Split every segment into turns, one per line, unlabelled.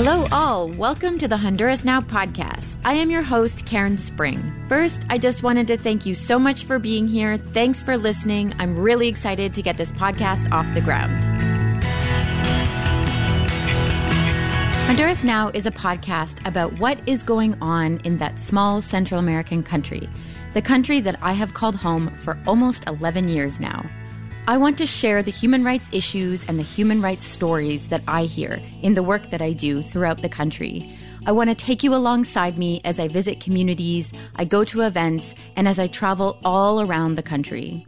Hello, all. Welcome to the Honduras Now podcast. I am your host, Karen Spring. First, I just wanted to thank you so much for being here. Thanks for listening. I'm really excited to get this podcast off the ground. Honduras Now is a podcast about what is going on in that small Central American country, the country that I have called home for almost 11 years now. I want to share the human rights issues and the human rights stories that I hear in the work that I do throughout the country. I want to take you alongside me as I visit communities, I go to events, and as I travel all around the country.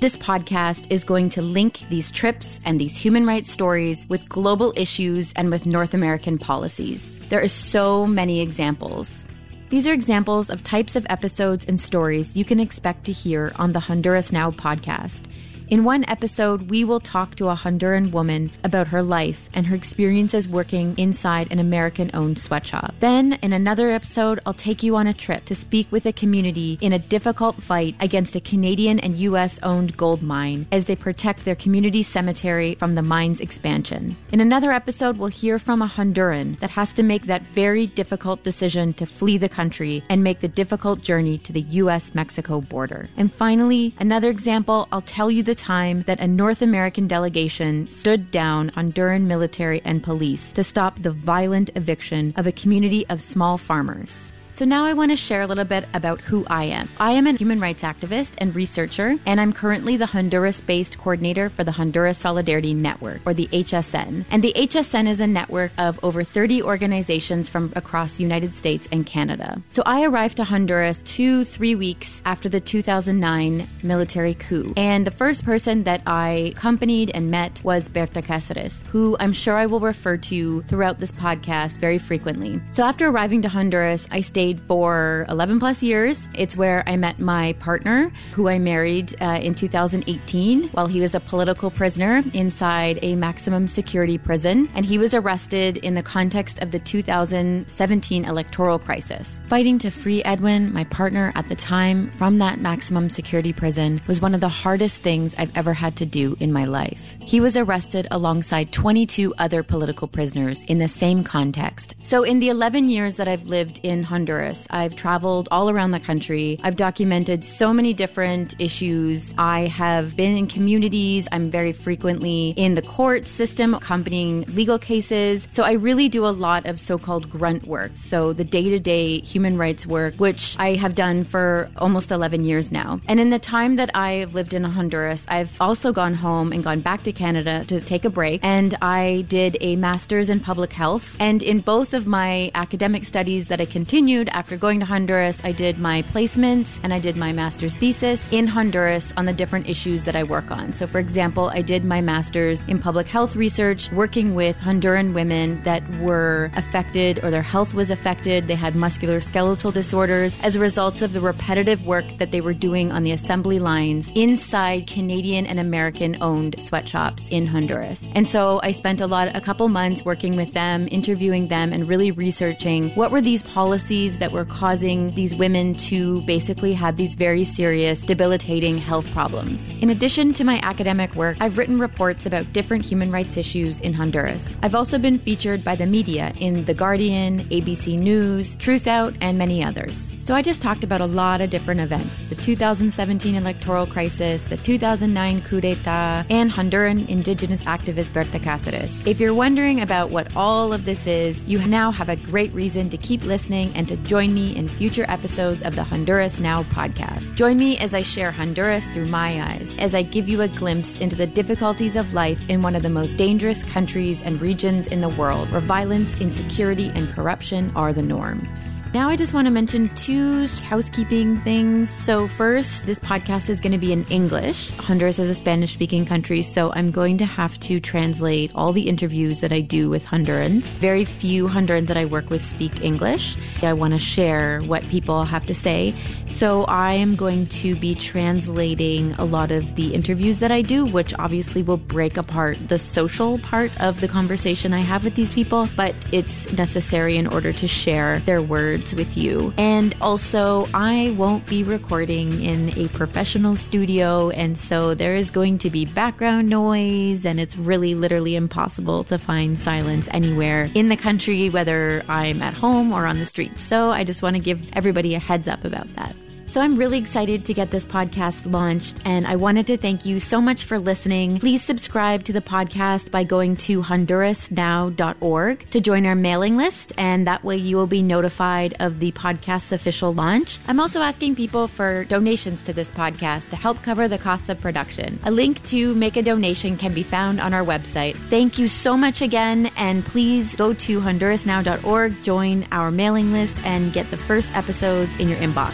This podcast is going to link these trips and these human rights stories with global issues and with North American policies. There are so many examples. These are examples of types of episodes and stories you can expect to hear on the Honduras Now podcast. In one episode, we will talk to a Honduran woman about her life and her experiences working inside an American owned sweatshop. Then, in another episode, I'll take you on a trip to speak with a community in a difficult fight against a Canadian and U.S. owned gold mine as they protect their community cemetery from the mine's expansion. In another episode, we'll hear from a Honduran that has to make that very difficult decision to flee the country and make the difficult journey to the U.S. Mexico border. And finally, another example, I'll tell you the time that a North American delegation stood down Honduran military and police to stop the violent eviction of a community of small farmers. So now I want to share a little bit about who I am. I am a human rights activist and researcher, and I'm currently the Honduras based coordinator for the Honduras Solidarity Network, or the HSN. And the HSN is a network of over 30 organizations from across the United States and Canada. So I arrived to Honduras two, three weeks after the 2009 military coup. And the first person that I accompanied and met was Berta Cáceres, who I'm sure I will refer to throughout this podcast very frequently. So after arriving to Honduras, I stayed stayed for 11 plus years. It's where I met my partner, who I married uh, in 2018 while he was a political prisoner inside a maximum security prison. And he was arrested in the context of the 2017 electoral crisis. Fighting to free Edwin, my partner at the time, from that maximum security prison was one of the hardest things I've ever had to do in my life. He was arrested alongside 22 other political prisoners in the same context. So, in the 11 years that I've lived in Honduras, Honduras. I've traveled all around the country. I've documented so many different issues. I have been in communities. I'm very frequently in the court system accompanying legal cases. So I really do a lot of so called grunt work. So the day to day human rights work, which I have done for almost 11 years now. And in the time that I've lived in Honduras, I've also gone home and gone back to Canada to take a break. And I did a master's in public health. And in both of my academic studies that I continued, continued. After going to Honduras, I did my placements and I did my master's thesis in Honduras on the different issues that I work on. So, for example, I did my master's in public health research working with Honduran women that were affected or their health was affected. They had musculoskeletal disorders as a result of the repetitive work that they were doing on the assembly lines inside Canadian and American owned sweatshops in Honduras. And so I spent a lot, a couple months working with them, interviewing them, and really researching what were these policies that were causing these women to basically have these very serious, debilitating health problems. In addition to my academic work, I've written reports about different human rights issues in Honduras. I've also been featured by the media in The Guardian, ABC News, Truthout, and many others. So I just talked about a lot of different events the 2017 electoral crisis, the 2009 coup d'etat, and Honduran indigenous activist Berta Cáceres. If you're wondering about what all of this is, you now have a great reason to keep listening and to join me in future episodes of the Honduras Now podcast. Join me as I share Honduras through my eyes, as I give you a glimpse into the difficulties of life in one of the most dangerous countries and regions in the world, where violence, insecurity, and corruption are the norm. Now, I just want to mention two housekeeping things. So, first, this podcast is going to be in English. Honduras is a Spanish speaking country, so I'm going to have to translate all the interviews that I do with Hondurans. Very few Hondurans that I work with speak English. I want to share what people have to say. So, I am going to be translating a lot of the interviews that I do, which obviously will break apart the social part of the conversation I have with these people, but it's necessary in order to share their words episodes with you. And also, I won't be recording in a professional studio, and so there is going to be background noise, and it's really literally impossible to find silence anywhere in the country, whether I'm at home or on the street. So I just want to give everybody a heads up about that. So I'm really excited to get this podcast launched, and I wanted to thank you so much for listening. Please subscribe to the podcast by going to hondurasnow.org to join our mailing list, and that way you will be notified of the podcast's official launch. I'm also asking people for donations to this podcast to help cover the cost of production. A link to make a donation can be found on our website. Thank you so much again, and please go to hondurasnow.org, join our mailing list, and get the first episodes in your inbox.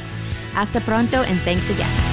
Hasta pronto and thanks again.